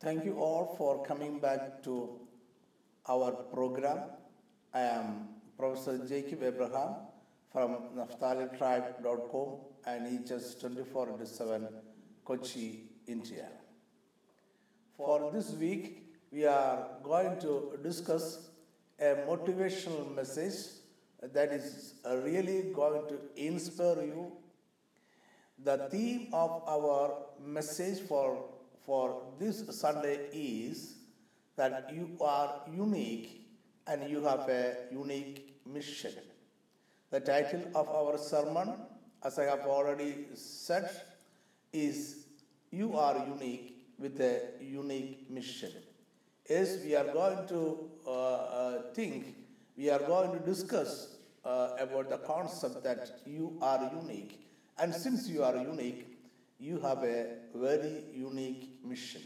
Thank you all for coming back to our program. I am Professor Jacob Abraham from NaphtaliTribe.com and EHS 24 7 Kochi, India. For this week, we are going to discuss a motivational message that is really going to inspire you. The theme of our message for, for this Sunday is that you are unique and you have a unique mission. The title of our sermon, as I have already said, is You Are Unique with a Unique Mission. Yes, we are going to uh, uh, think, we are going to discuss uh, about the concept that you are unique. And since you are unique, you have a very unique mission.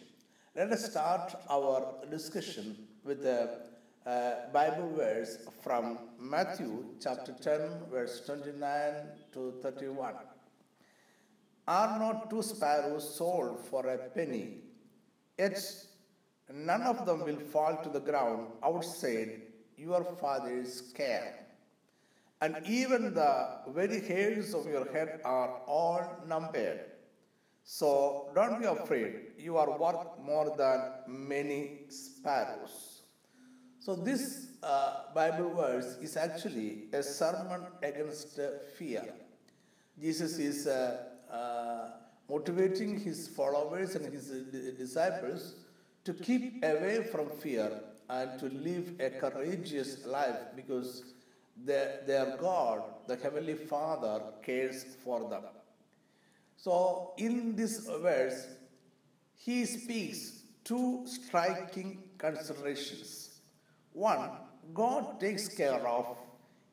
Let us start our discussion with a uh, Bible verse from Matthew chapter 10, verse 29 to 31. Are not two sparrows sold for a penny? Yet none of them will fall to the ground outside your father's care. And even the very hairs of your head are all numbered. So don't be afraid, you are worth more than many sparrows. So, this uh, Bible verse is actually a sermon against fear. Jesus is uh, uh motivating his followers and his disciples to keep away from fear and to live a courageous life because their, their God, the Heavenly Father, cares for them. So, in this verse, he speaks two striking considerations. One, God takes care of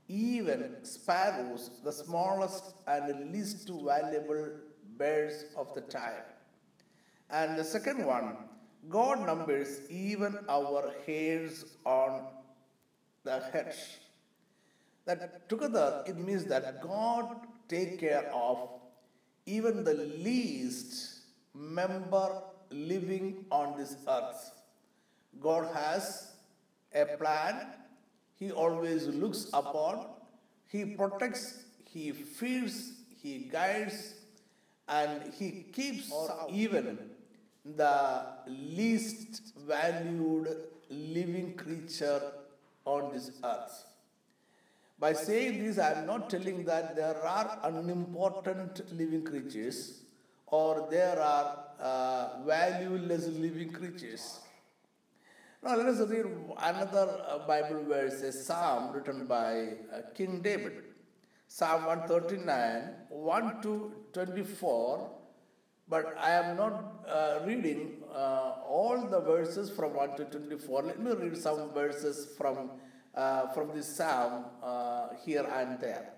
even sparrows, the smallest and least valuable birds of the time. And the second one, God numbers even our hairs on the head. That together it means that God take care of even the least member living on this earth. God has a plan. He always looks upon. He protects. He feeds. He guides. And He keeps even the least valued living creature on this earth. By saying this, I am not telling that there are unimportant living creatures or there are uh, valueless living creatures. Now let us read another uh, Bible verse, a psalm written by uh, King David. Psalm 139, 1 to 24 but I am not uh, reading uh, all the verses from 1 to 24. Let me read some verses from, uh, from this psalm uh, here and there.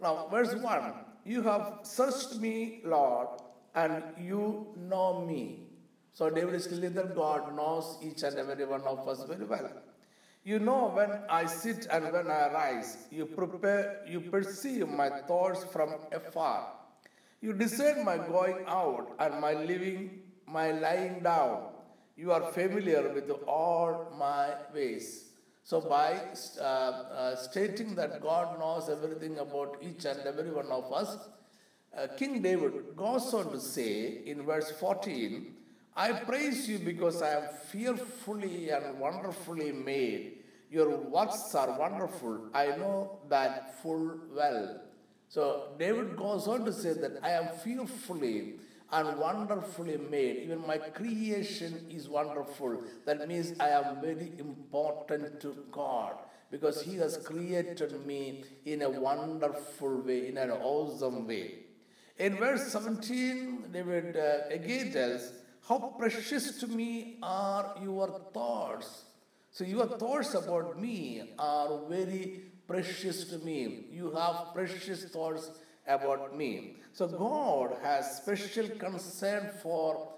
Now, verse 1 You have searched me, Lord, and you know me. So, David is telling that God knows each and every one of us very well. You know when I sit and when I rise. You prepare, you perceive my thoughts from afar. You discern my going out and my living, my lying down. You are familiar with all my ways. So, by uh, uh, stating that God knows everything about each and every one of us, uh, King David goes on to say in verse 14, I praise you because I am fearfully and wonderfully made. Your works are wonderful. I know that full well. So David goes on to say that I am fearfully and wonderfully made. Even my creation is wonderful. That means I am very important to God because He has created me in a wonderful way, in an awesome way. In verse 17, David uh, again tells, How precious to me are your thoughts. So, your thoughts about me are very precious to me. You have precious thoughts about me. So God has special concern for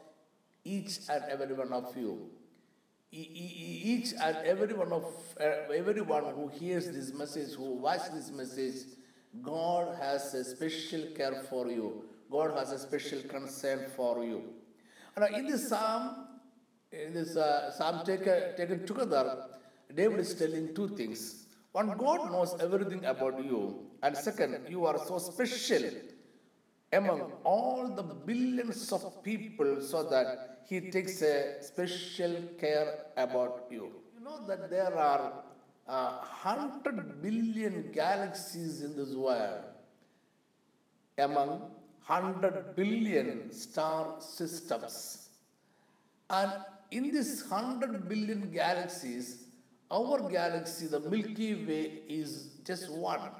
each and every one of you. Each and every one of uh, everyone who hears this message, who watches this message, God has a special care for you. God has a special concern for you. Now, in this psalm, in this uh, psalm taken, taken together, David is telling two things. One, God knows everything about you, and second, you are so special among all the billions of people so that he takes a special care about you. You know that there are uh, 100 billion galaxies in this world among 100 billion star systems. And in these 100 billion galaxies, our galaxy, the Milky Way, is just one.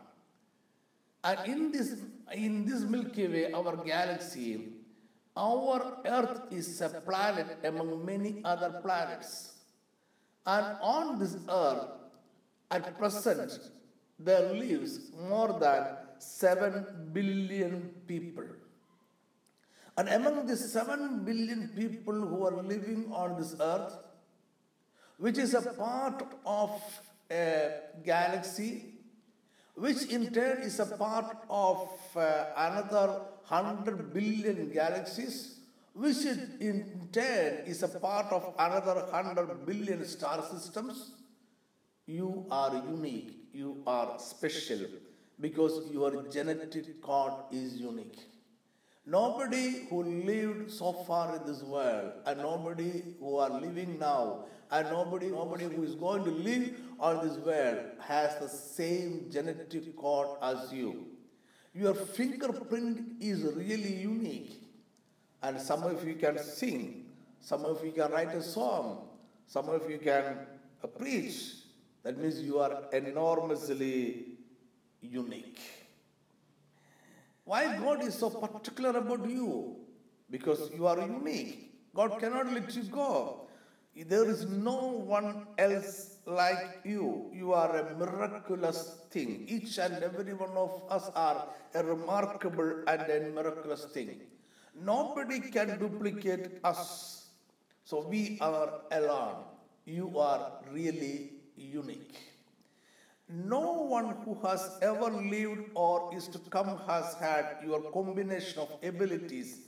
And in this, in this Milky Way, our galaxy, our Earth is a planet among many other planets. And on this Earth, at present, there lives more than 7 billion people. And among the 7 billion people who are living on this earth, which is a part of a galaxy, which in turn is a part of uh, another 100 billion galaxies, which in turn is a part of another 100 billion star systems, you are unique, you are special because your genetic code is unique. Nobody who lived so far in this world, and nobody who are living now, and nobody, nobody who is going to live on this world has the same genetic code as you. Your fingerprint is really unique. And some of you can sing, some of you can write a song, some of you can uh, preach. That means you are enormously unique. Why God is so particular about you? Because you are unique. God cannot let you go. There is no one else like you. You are a miraculous thing. Each and every one of us are a remarkable and a miraculous thing. Nobody can duplicate us. So we are alone. You are really unique. No one who has ever lived or is to come has had your combination of abilities,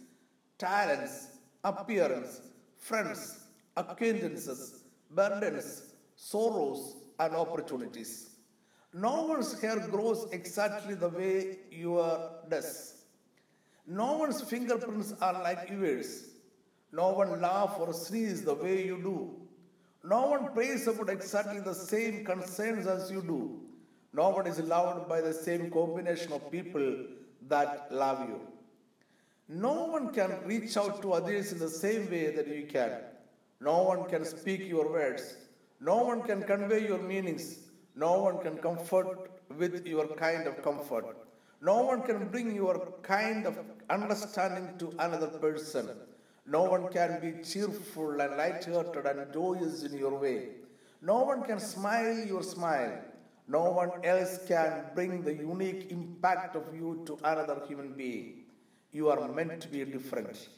talents, appearance, friends, acquaintances, burdens, sorrows, and opportunities. No one's hair grows exactly the way yours does. No one's fingerprints are like yours. No one laughs or sneezes the way you do. No one prays about exactly the same concerns as you do. No one is loved by the same combination of people that love you. No one can reach out to others in the same way that you can. No one can speak your words. No one can convey your meanings. No one can comfort with your kind of comfort. No one can bring your kind of understanding to another person. No one can be cheerful and light-hearted and joyous in your way. No one can smile your smile. No one else can bring the unique impact of you to another human being. You are meant to be different.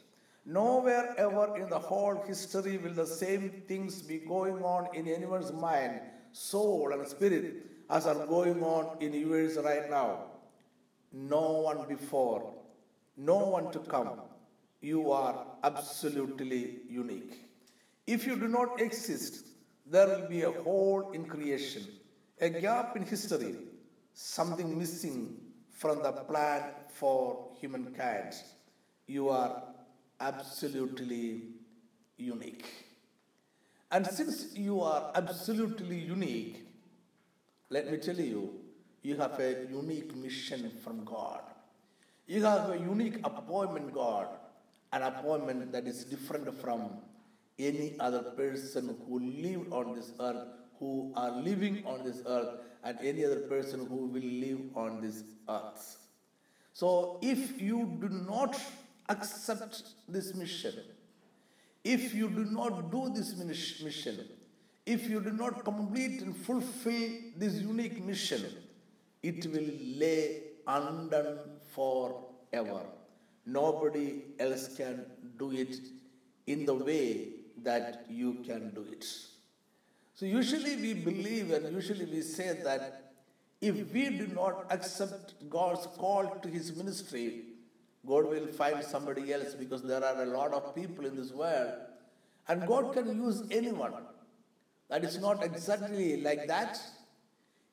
Nowhere ever in the whole history will the same things be going on in anyone's mind, soul, and spirit as are going on in yours right now. No one before, no one to come you are absolutely unique. If you do not exist, there will be a hole in creation, a gap in history, something missing from the plan for humankind. You are absolutely unique. And since you are absolutely unique, let me tell you, you have a unique mission from God. You have a unique appointment, God an appointment that is different from any other person who lived on this earth, who are living on this earth, and any other person who will live on this earth. So, if you do not accept this mission, if you do not do this mission, if you do not complete and fulfill this unique mission, it will lay undone forever. Nobody else can do it in the way that you can do it. So, usually we believe and usually we say that if we do not accept God's call to His ministry, God will find somebody else because there are a lot of people in this world And God can use anyone. That is not exactly like that.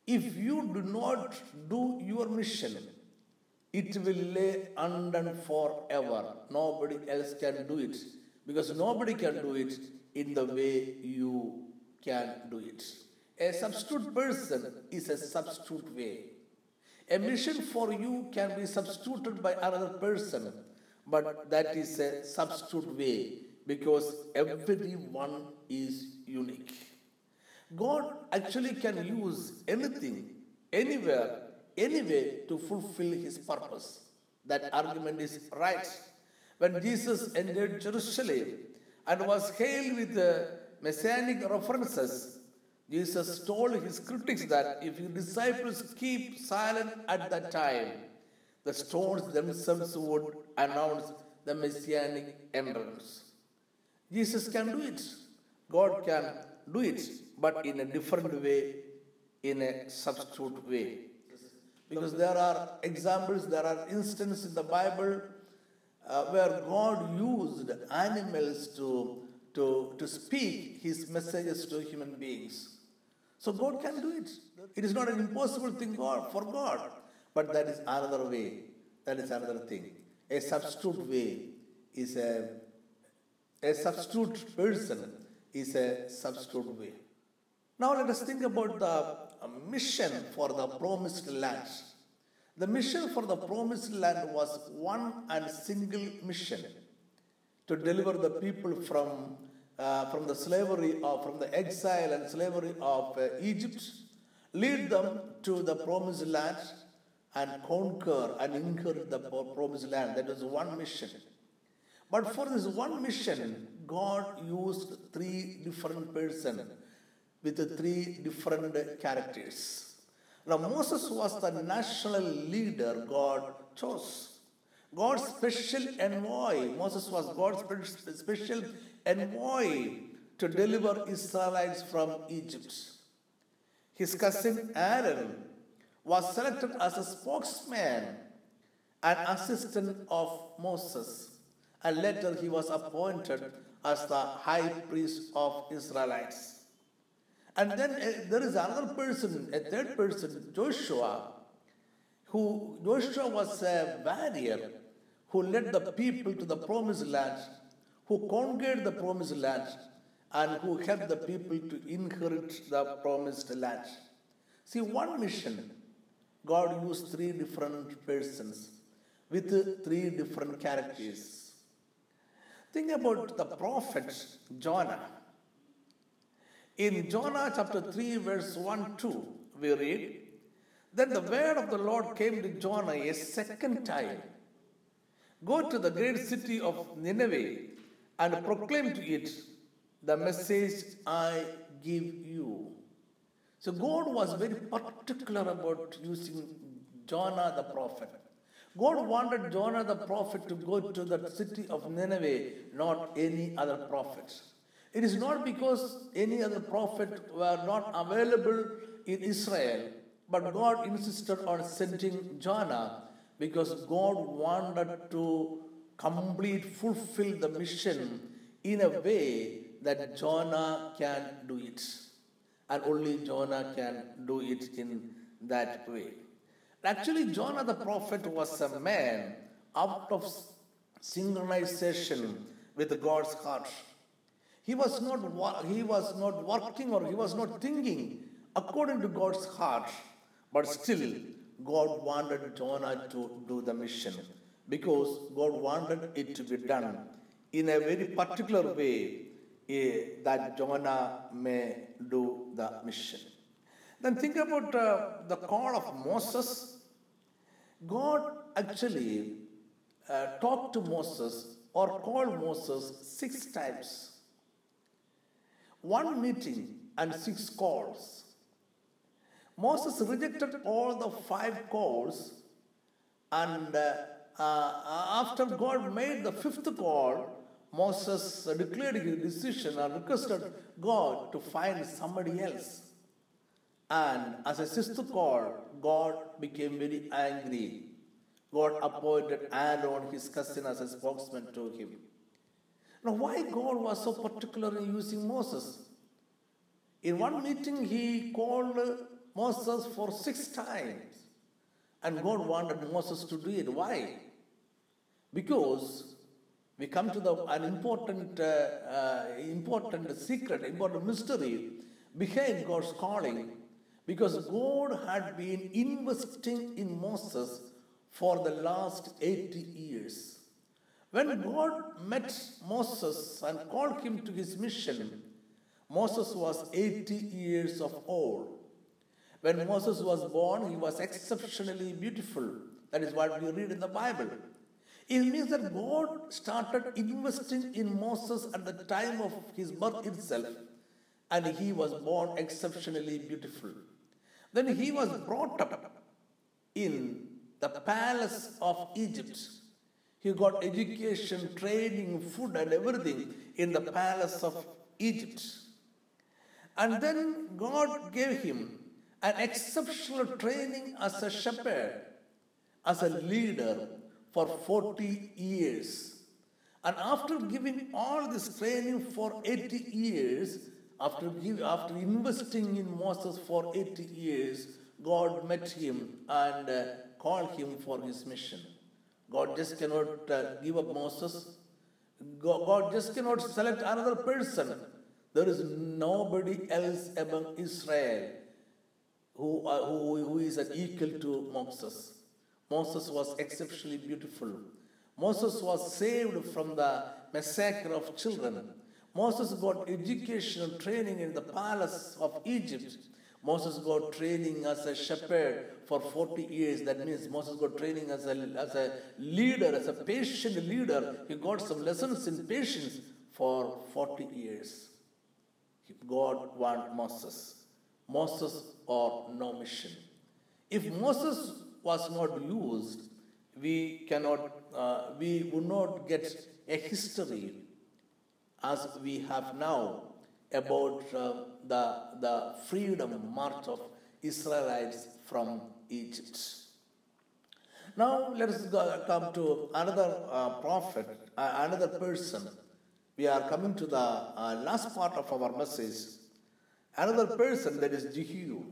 If you do not do your mission, it will lay undone forever. Nobody else can do it because nobody can do it in the way you can do it. A substitute person is a substitute way. A mission for you can be substituted by another person, but that is a substitute way because everyone is unique. God actually can use anything, anywhere, anyway to fulfill his purpose. That argument is right. When Jesus entered Jerusalem and was hailed with the messianic references, Jesus told his critics that if his disciples keep silent at that time, the stones themselves would announce the messianic entrance. Jesus can do it. God can do it, but in a different way, in a substitute way. Because there are examples, there are instances in the Bible uh, where God used animals to, to, to speak his messages to human beings. So God can do it. It is not an impossible thing God, for God. But that is another way. That is another thing. A substitute way is a a substitute person is a substitute way. Now let us think about the uh, mission for the promised land. The mission for the promised land was one and single mission to deliver the people from uh, from the slavery of from the exile and slavery of uh, Egypt, lead them to the promised land and conquer and inherit the promised land. That was one mission. But for this one mission, God used three different persons with three different characters. Now, Moses was the national leader God chose. God's special envoy. Moses was God's special envoy to deliver Israelites from Egypt. His cousin Aaron was selected as a spokesman and assistant of Moses, and later he was appointed as the high priest of Israelites. And then uh, there is another person, a third person, Joshua, who Joshua was a warrior who led the people to the promised land who conquered the promised land and who helped the people to inherit the promised land. See, one mission, God used three different persons with three different characters. Think about the prophet Jonah. In Jonah chapter 3, verse 1 2, we read, Then the word of the Lord came to Jonah a second time Go to the great city of Nineveh and proclaim to it the message I give you. So God was very particular about using Jonah the prophet. God wanted Jonah the prophet to go to the city of Nineveh, not any other prophet. It is not because any other prophet were not available in Israel, but God insisted on sending Jonah because God wanted to complete, fulfill the mission in a way that Jonah can do it. And only Jonah can do it in that way. Actually, Jonah the prophet was a man out of synchronization with God's heart. He was not, he was not working or he was not thinking according to God's heart, but still, God wanted Jonah to do the mission because God wanted it to be done in a very particular way eh, that Jonah may do the mission. Then think about uh, the call of Moses. God actually uh, talked to Moses or called Moses six times. One meeting and six calls. Moses rejected all the five calls and uh, uh, after God made the fifth call, Moses declared his decision and requested God to find somebody else. And as a sixth call, God became very angry. God appointed Aaron, his cousin, as a spokesman to him. Now, why God was so particular in using Moses? In one meeting, he called Moses for six times, and God wanted Moses to do it. Why? Because we come to the an important, uh, uh, important secret, important mystery behind God's calling, because God had been investing in Moses for the last 80 years. When God met Moses and called him to his mission, Moses was 80 years of old. When Moses was born, he was exceptionally beautiful. That is what we read in the Bible. It means that God started investing in Moses at the time of his birth itself, and he was born exceptionally beautiful. Then he was brought up in the palace of Egypt. He got education, training, food, and everything in the palace of Egypt. And then God gave him an exceptional training as a shepherd, as a leader for 40 years. And after giving all this training for 80 years, after, give, after investing in Moses for 80 years, God met him and uh, called him for his mission. God just cannot uh, give up Moses. God, God just cannot select another person there is nobody else among Israel who, uh, who, who is an equal to Moses. Moses was exceptionally beautiful. Moses was saved from the massacre of children. Moses got education training in the palace of Egypt. Moses got training as a shepherd for 40 years. That means Moses got training as a, as a leader, as a patient leader. He got some lessons in patience for 40 years. God want Moses. Moses or no mission. If Moses was not used, we cannot, uh, we would not get a history as we have now about uh, the, the freedom march of Israelites from Egypt. Now let us go, come to another uh, prophet, uh, another person we are coming to the uh, last part of our message. Another person that is Jehu.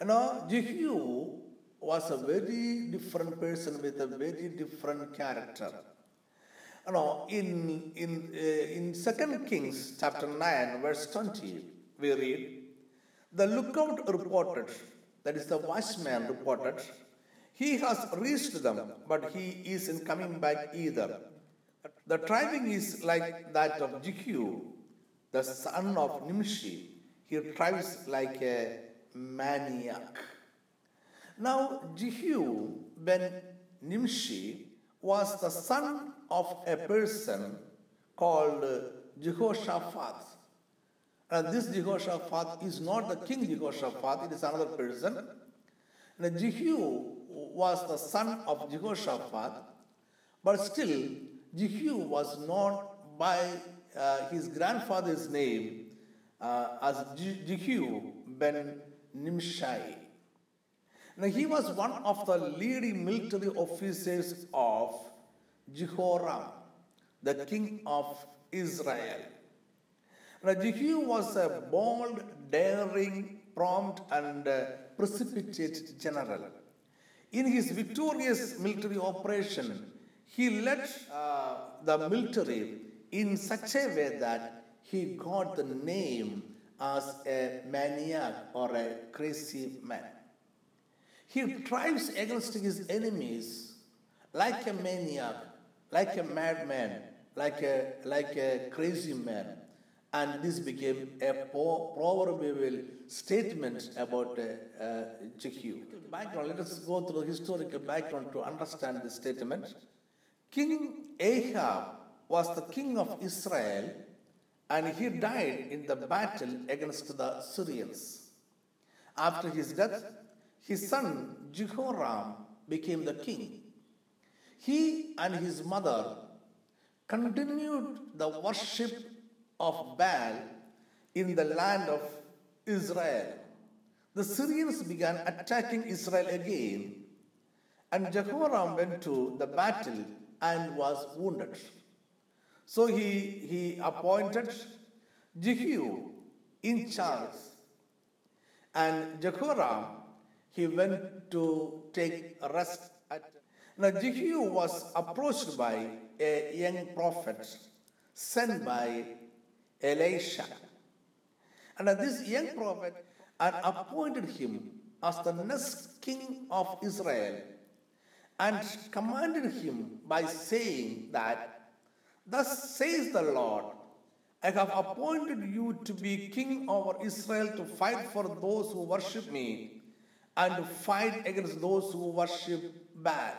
You know, Jehu was a very different person with a very different character. You know, in in uh, in Second Kings chapter nine verse twenty, we read, the lookout reported, that is the watchman reported, he has reached them, but he isn't coming back either. The driving is like that of Jehu, the son of Nimshi. He drives like a maniac. Now, Jehu ben Nimshi was the son of a person called Jehoshaphat. And this Jehoshaphat is not the king Jehoshaphat, it is another person. And Jehu was the son of Jehoshaphat, but still Jehu was known by uh, his grandfather's name as Jehu ben Nimshi. Now, he was one of the leading military officers of Jehoram, the king of Israel. Now, Jehu was a bold, daring, prompt, and uh, precipitate general. In his victorious military operation, he led uh, the military in such a way that he got the name as a maniac or a crazy man. He drives against his enemies like a maniac, like a madman, like a, like a crazy man. And this became a proverbial statement about uh, uh, Jehu. Background, let us go through the historical background to understand this statement. King Ahab was the king of Israel and he died in the battle against the Syrians. After his death, his son Jehoram became the king. He and his mother continued the worship of Baal in the land of Israel. The Syrians began attacking Israel again, and Jehoram went to the battle and was wounded. So he, he appointed Jehu in charge. And Jehoram, he went to take rest at. Now, Jehu was approached by a young prophet sent by Elisha. And this young prophet had appointed him as the next king of Israel and commanded him by saying that, Thus says the Lord, I have appointed you to be king over Israel to fight for those who worship me and to fight against those who worship Baal.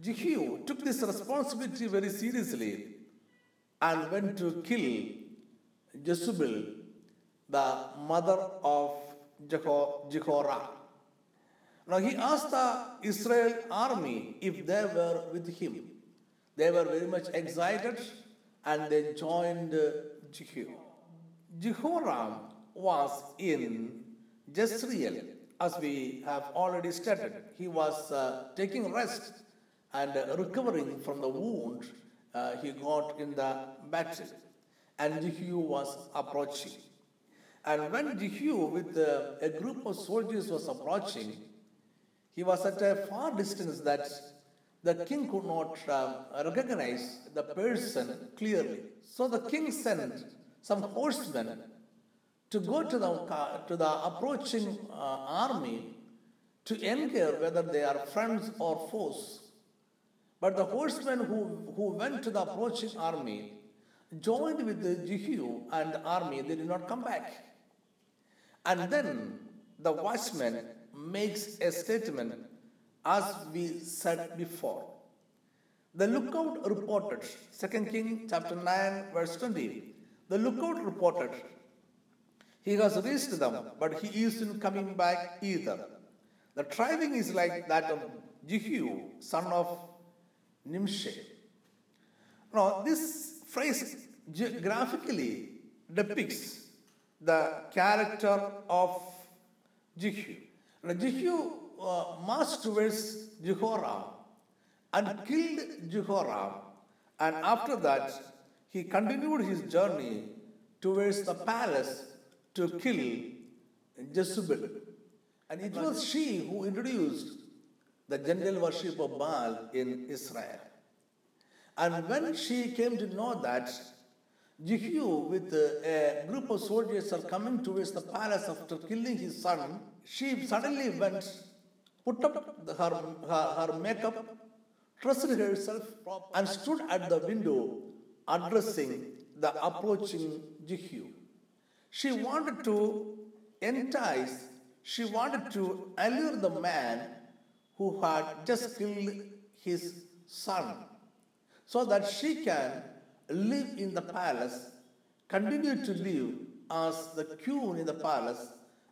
Jehu took this responsibility very seriously and went to kill Jezebel, the mother of Jehoram. Now he asked the Israel army if they were with him. They were very much excited and they joined Jehu. Jehoram was in Jezreel, as we have already stated. He was uh, taking rest and uh, recovering from the wound uh, he got in the battle. And Jehu was approaching. And when Jehu, with uh, a group of soldiers, was approaching, he was at a far distance that the king could not uh, recognize the person clearly. So the king sent some horsemen to go to the, to the approaching uh, army to inquire whether they are friends or foes. But the horsemen who, who went to the approaching army joined with the Jehu and the army, they did not come back. And then the watchman makes a statement as we said before. The lookout reported, 2 King chapter 9, verse 20. The lookout reported, he has reached them, but he isn't coming back either. The driving is like that of Jehu, son of Nimshi. Now, this phrase graphically depicts the character of Jehu. Now, Jehu marched towards Jehoram and killed Jehoram, and after that, he continued his journey towards the palace to kill Jezebel. And it was she who introduced the general worship of Baal in Israel. And when she came to know that Jehu, with a group of soldiers, are coming towards the palace after killing his son, she suddenly went, put up her, her, her makeup, dressed herself, and stood at the window addressing the approaching Jehu. She wanted to entice, she wanted to allure the man who had just killed his son so that she can live in the palace, continue to live as the queen in the palace,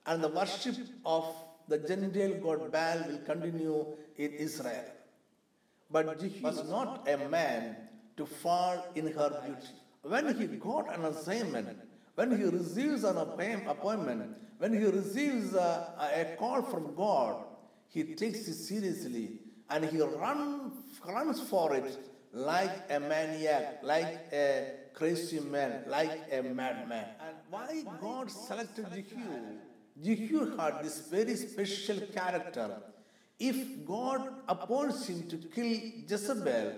and the worship of the Gentile god Baal will continue in Israel. But he was not a man to fall in her beauty. When he got an assignment, when he receives an appointment, when he receives a, a call from God, he takes it seriously and he run, runs for it like a maniac, like a crazy man, like a madman. And why God selected Jehu? Jehu had this very special character. If God appoints him to kill Jezebel,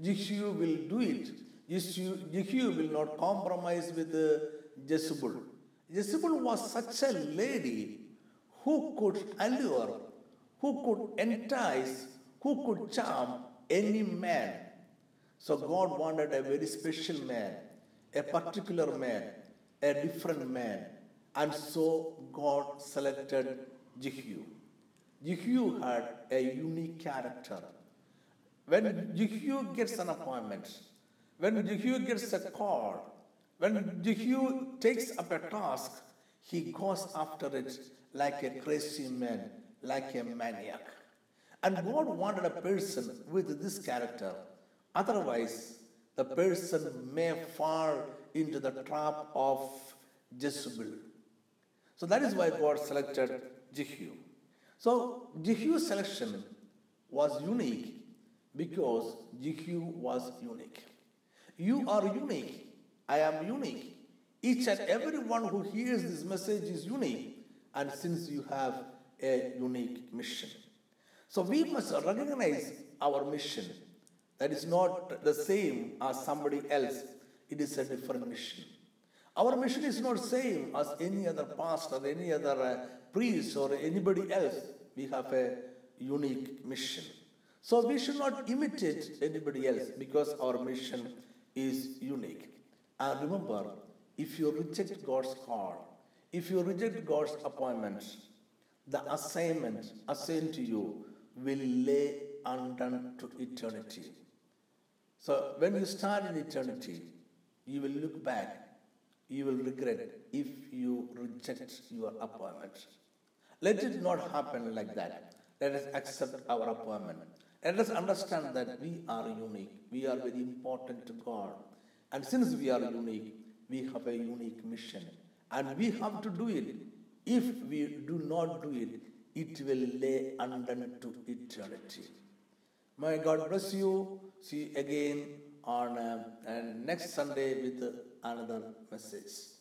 Jehu will do it. Jehu, will not compromise with uh, Jezebel. Jezebel was such a lady who could allure, who could entice, who could charm any man. So God wanted a very special man, a particular man, a different man. And so God selected Jehu. Jehu had a unique character. When Jehu gets an appointment, when Jehu gets a call, when Jehu takes up a task, he goes after it like a crazy man, like a maniac. And God wanted a person with this character Otherwise, the person may fall into the trap of Jezebel. So that is why God selected Jehu. So Jehu's selection was unique because Jehu was unique. You are unique. I am unique. Each and every one who hears this message is unique. And since you have a unique mission. So we must recognize our mission. That is not the same as somebody else. It is a different mission. Our mission is not same as any other pastor, any other uh, priest, or anybody else. We have a unique mission. So we should not imitate anybody else because our mission is unique. And remember, if you reject God's call, if you reject God's appointment, the assignment assigned to you will lay undone to eternity. So when you start in eternity, you will look back, you will regret if you reject your appointment. Let it not happen like that. Let us accept our appointment. Let us understand that we are unique. We are very important to God. And since we are unique, we have a unique mission. And we have to do it. If we do not do it, it will lay undone to eternity. May God bless you. See you again on uh, uh, next Sunday with another message.